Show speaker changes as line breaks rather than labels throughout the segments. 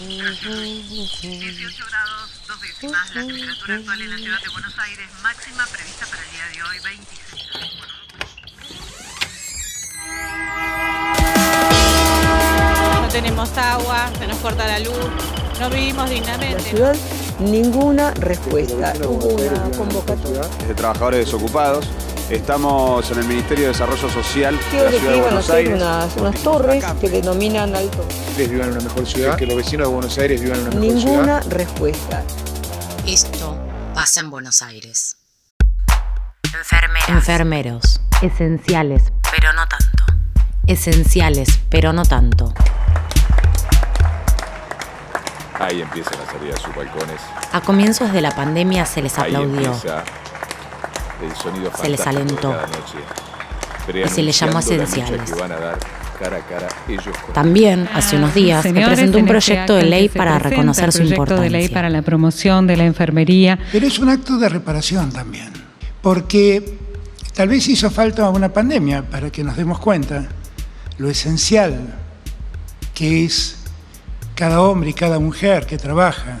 18 grados, dos décimas, la temperatura actual en la ciudad de Buenos Aires, máxima prevista para el día de hoy, 26 grados.
No tenemos agua, se nos corta la luz, no vivimos dignamente.
La ciudad, ninguna respuesta. Hubo una convocatoria.
de trabajadores desocupados. Estamos en el Ministerio de Desarrollo Social de la
que
Ciudad de Buenos Aires.
unas, unas torres que denominan alto.
vivan en una mejor ciudad, que los vecinos de Buenos Aires vivan en una mejor ciudad.
Ninguna respuesta.
Esto pasa en Buenos Aires. Enfermeras.
Enfermeros. Esenciales.
Pero no tanto.
Esenciales, pero no tanto.
Ahí empiezan a salir a sus balcones.
A comienzos de la pandemia se les
Ahí
aplaudió.
empieza el sonido
Se les alentó. Y se les llamó esenciales.
cara a cara ellos
También, hace unos días, se
Señores,
presentó un
este
proyecto de ley para reconocer su
proyecto
importancia.
de ley para la promoción de la enfermería.
Pero es un acto de reparación también, porque tal vez hizo falta una pandemia para que nos demos cuenta lo esencial que es cada hombre y cada mujer que trabaja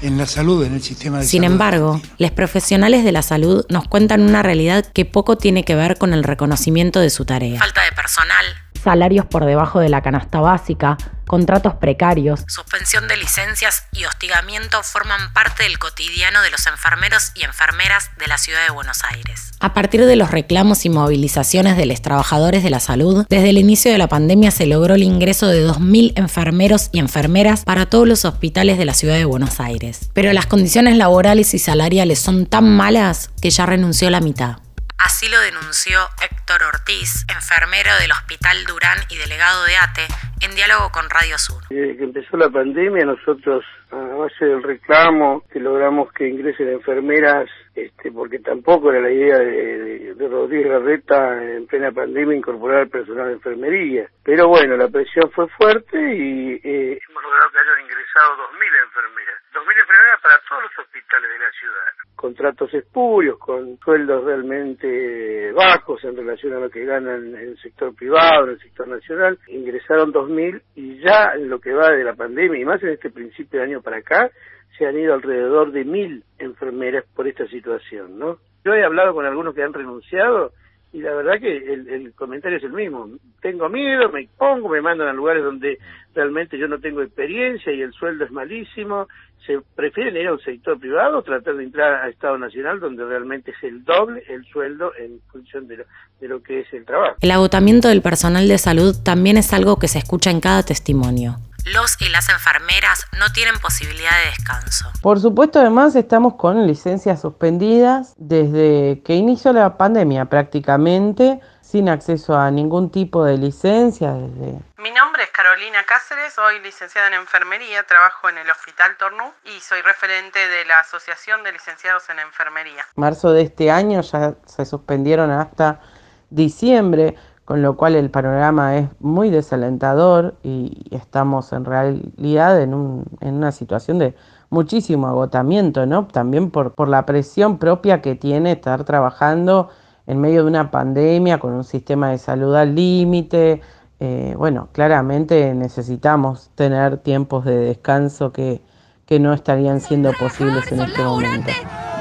en la salud, en el sistema de
Sin
salud.
embargo, los profesionales de la salud nos cuentan una realidad que poco tiene que ver con el reconocimiento de su tarea.
Falta de personal,
Salarios por debajo de la canasta básica, contratos precarios,
suspensión de licencias y hostigamiento forman parte del cotidiano de los enfermeros y enfermeras de la ciudad de Buenos Aires.
A partir de los reclamos y movilizaciones de los trabajadores de la salud, desde el inicio de la pandemia se logró el ingreso de 2.000 enfermeros y enfermeras para todos los hospitales de la ciudad de Buenos Aires. Pero las condiciones laborales y salariales son tan malas que ya renunció la mitad.
Así lo denunció Héctor Ortiz, enfermero del Hospital Durán y delegado de ATE, en diálogo con Radio Sur.
Desde que empezó la pandemia, nosotros, a base del reclamo, que logramos que ingresen enfermeras, este, porque tampoco era la idea de, de- de Rodríguez Larreta en plena pandemia incorporar al personal de enfermería. Pero bueno, la presión fue fuerte y eh, hemos logrado que hayan ingresado 2.000 enfermeras. 2.000 enfermeras para todos los hospitales de la ciudad. Contratos espurios, con sueldos realmente bajos en relación a lo que ganan en el sector privado, en el sector nacional. Ingresaron 2.000 y ya en lo que va de la pandemia, y más en este principio de año para acá, se han ido alrededor de 1.000 enfermeras por esta situación, ¿no? Yo he hablado con algunos que han renunciado y la verdad que el, el comentario es el mismo. Tengo miedo, me pongo, me mandan a lugares donde realmente yo no tengo experiencia y el sueldo es malísimo. Se prefieren ir a un sector privado tratar de entrar a Estado Nacional donde realmente es el doble el sueldo en función de lo, de lo que es el trabajo.
El agotamiento del personal de salud también es algo que se escucha en cada testimonio.
Los y las enfermeras no tienen posibilidad de descanso.
Por supuesto, además estamos con licencias suspendidas desde que inició la pandemia prácticamente, sin acceso a ningún tipo de licencia. Desde...
Mi nombre es Carolina Cáceres, soy licenciada en enfermería, trabajo en el Hospital Tornú y soy referente de la Asociación de Licenciados en Enfermería.
marzo de este año ya se suspendieron hasta diciembre, con lo cual el panorama es muy desalentador y estamos en realidad en, un- en una situación de muchísimo agotamiento, ¿no? También por, por la presión propia que tiene estar trabajando en medio de una pandemia con un sistema de salud al límite. Eh, bueno, claramente necesitamos tener tiempos de descanso que, que no estarían siendo posibles en este momento.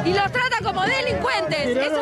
y como delincuentes. Eso-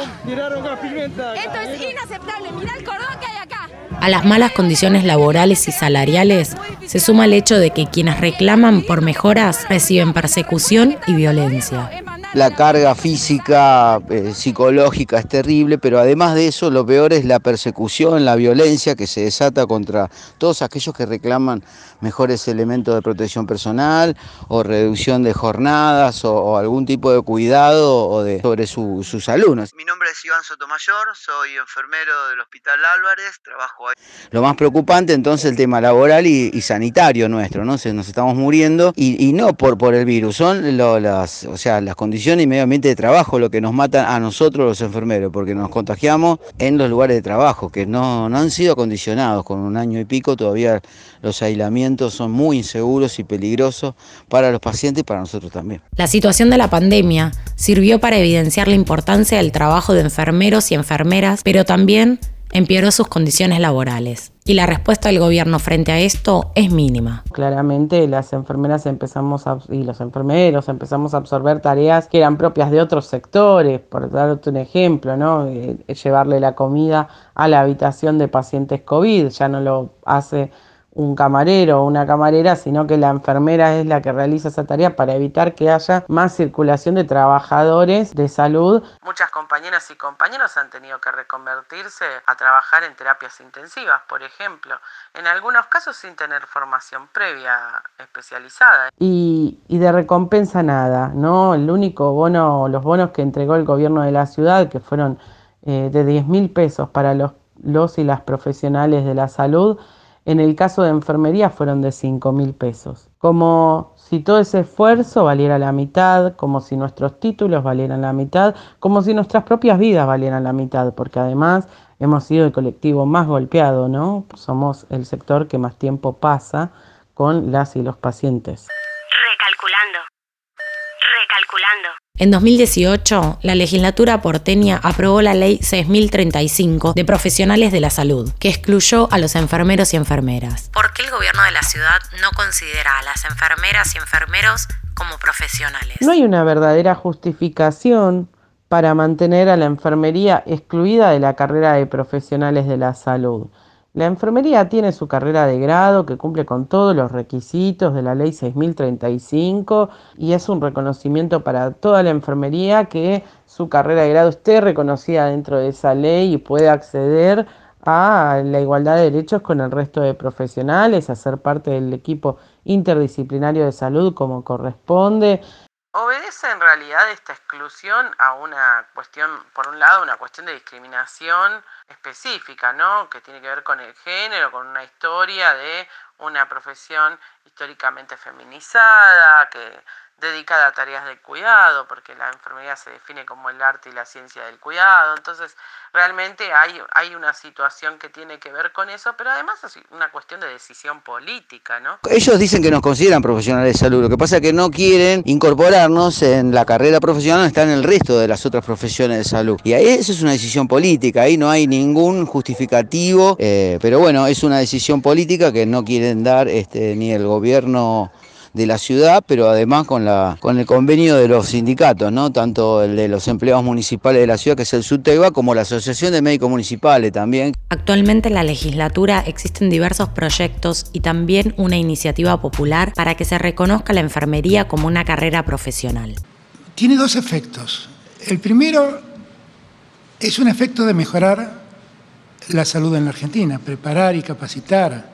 Esto es inaceptable. Mirá el cordón que hay acá.
A las malas condiciones laborales y salariales se suma el hecho de que quienes reclaman por mejoras reciben persecución y violencia.
La carga física, eh, psicológica es terrible, pero además de eso lo peor es la persecución, la violencia que se desata contra todos aquellos que reclaman mejores elementos de protección personal o reducción de jornadas o, o algún tipo de cuidado o de, sobre su- sus alumnos.
Mi nombre es Iván Sotomayor, soy enfermero del Hospital Álvarez, trabajo ahí.
Lo más preocupante entonces el tema laboral y, y sanitario nuestro, ¿no? Se- nos estamos muriendo y, y no por, por el virus, son lo- las, o sea, las condiciones y medio ambiente de trabajo lo que nos matan a nosotros los enfermeros, porque nos contagiamos en los lugares de trabajo, que no, no han sido acondicionados con un año y pico, todavía los aislamientos son muy inseguros y peligrosos para los pacientes y para nosotros también.
La situación de la pandemia sirvió para evidenciar la importancia del trabajo de enfermeros y enfermeras, pero también empeoró sus condiciones laborales. Y la respuesta del gobierno frente a esto es mínima.
Claramente las enfermeras empezamos y los enfermeros empezamos a absorber tareas que eran propias de otros sectores, por darte un ejemplo, ¿no? Eh, llevarle la comida a la habitación de pacientes COVID, ya no lo hace un camarero o una camarera, sino que la enfermera es la que realiza esa tarea para evitar que haya más circulación de trabajadores de salud.
Muchas compañeras y compañeros han tenido que reconvertirse a trabajar en terapias intensivas, por ejemplo, en algunos casos sin tener formación previa especializada.
Y, y de recompensa nada, ¿no? El único bono, los bonos que entregó el gobierno de la ciudad, que fueron eh, de 10 mil pesos para los, los y las profesionales de la salud, en el caso de enfermería fueron de 5 mil pesos. Como si todo ese esfuerzo valiera la mitad, como si nuestros títulos valieran la mitad, como si nuestras propias vidas valieran la mitad, porque además hemos sido el colectivo más golpeado, ¿no? Somos el sector que más tiempo pasa con las y los pacientes.
En 2018, la legislatura porteña aprobó la ley 6035 de profesionales de la salud, que excluyó a los enfermeros y enfermeras.
¿Por qué el gobierno de la ciudad no considera a las enfermeras y enfermeros como profesionales?
No hay una verdadera justificación para mantener a la enfermería excluida de la carrera de profesionales de la salud. La enfermería tiene su carrera de grado que cumple con todos los requisitos de la ley 6035 y es un reconocimiento para toda la enfermería que su carrera de grado esté reconocida dentro de esa ley y pueda acceder a la igualdad de derechos con el resto de profesionales, a ser parte del equipo interdisciplinario de salud como corresponde.
¿Obedece en realidad esta exclusión a una cuestión, por un lado, una cuestión de discriminación específica, ¿no? Que tiene que ver con el género, con una historia de una profesión históricamente feminizada, que dedicada a tareas de cuidado, porque la enfermería se define como el arte y la ciencia del cuidado. Entonces, realmente hay, hay una situación que tiene que ver con eso, pero además es una cuestión de decisión política, ¿no?
Ellos dicen que nos consideran profesionales de salud, lo que pasa es que no quieren incorporarnos en la carrera profesional, está en el resto de las otras profesiones de salud. Y ahí eso es una decisión política, ahí no hay ningún justificativo, eh, pero bueno, es una decisión política que no quieren dar este, ni el gobierno de la ciudad, pero además con, la, con el convenio de los sindicatos, ¿no? tanto el de los empleados municipales de la ciudad, que es el SUTEBA, como la Asociación de Médicos Municipales también.
Actualmente en la legislatura existen diversos proyectos y también una iniciativa popular para que se reconozca la enfermería como una carrera profesional.
Tiene dos efectos. El primero es un efecto de mejorar la salud en la Argentina, preparar y capacitar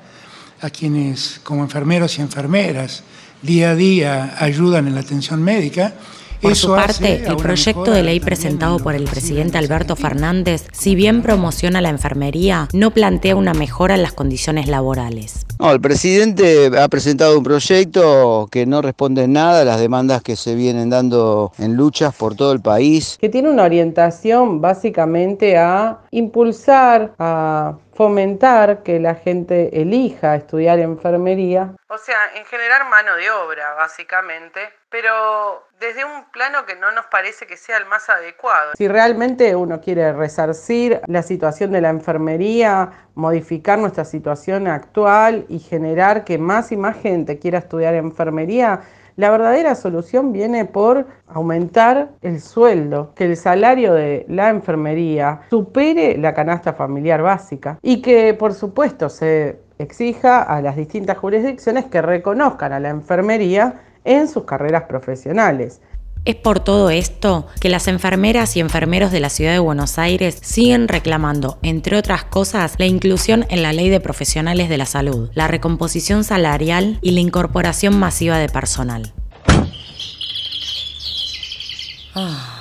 a quienes como enfermeros y enfermeras día a día ayudan en la atención médica.
Por su parte, el proyecto de ley presentado por el presidente Alberto Fernández, si bien promociona la enfermería, no plantea una mejora en las condiciones laborales.
No, el presidente ha presentado un proyecto que no responde en nada a las demandas que se vienen dando en luchas por todo el país.
Que tiene una orientación básicamente a impulsar, a fomentar que la gente elija estudiar enfermería.
O sea, en generar mano de obra, básicamente, pero desde un plano que no nos parece que sea el más adecuado.
Si realmente uno quiere resarcir la situación de la enfermería, modificar nuestra situación actual y generar que más y más gente quiera estudiar enfermería, la verdadera solución viene por aumentar el sueldo, que el salario de la enfermería supere la canasta familiar básica y que por supuesto se exija a las distintas jurisdicciones que reconozcan a la enfermería en sus carreras profesionales.
Es por todo esto que las enfermeras y enfermeros de la ciudad de Buenos Aires siguen reclamando, entre otras cosas, la inclusión en la ley de profesionales de la salud, la recomposición salarial y la incorporación masiva de personal. Ah.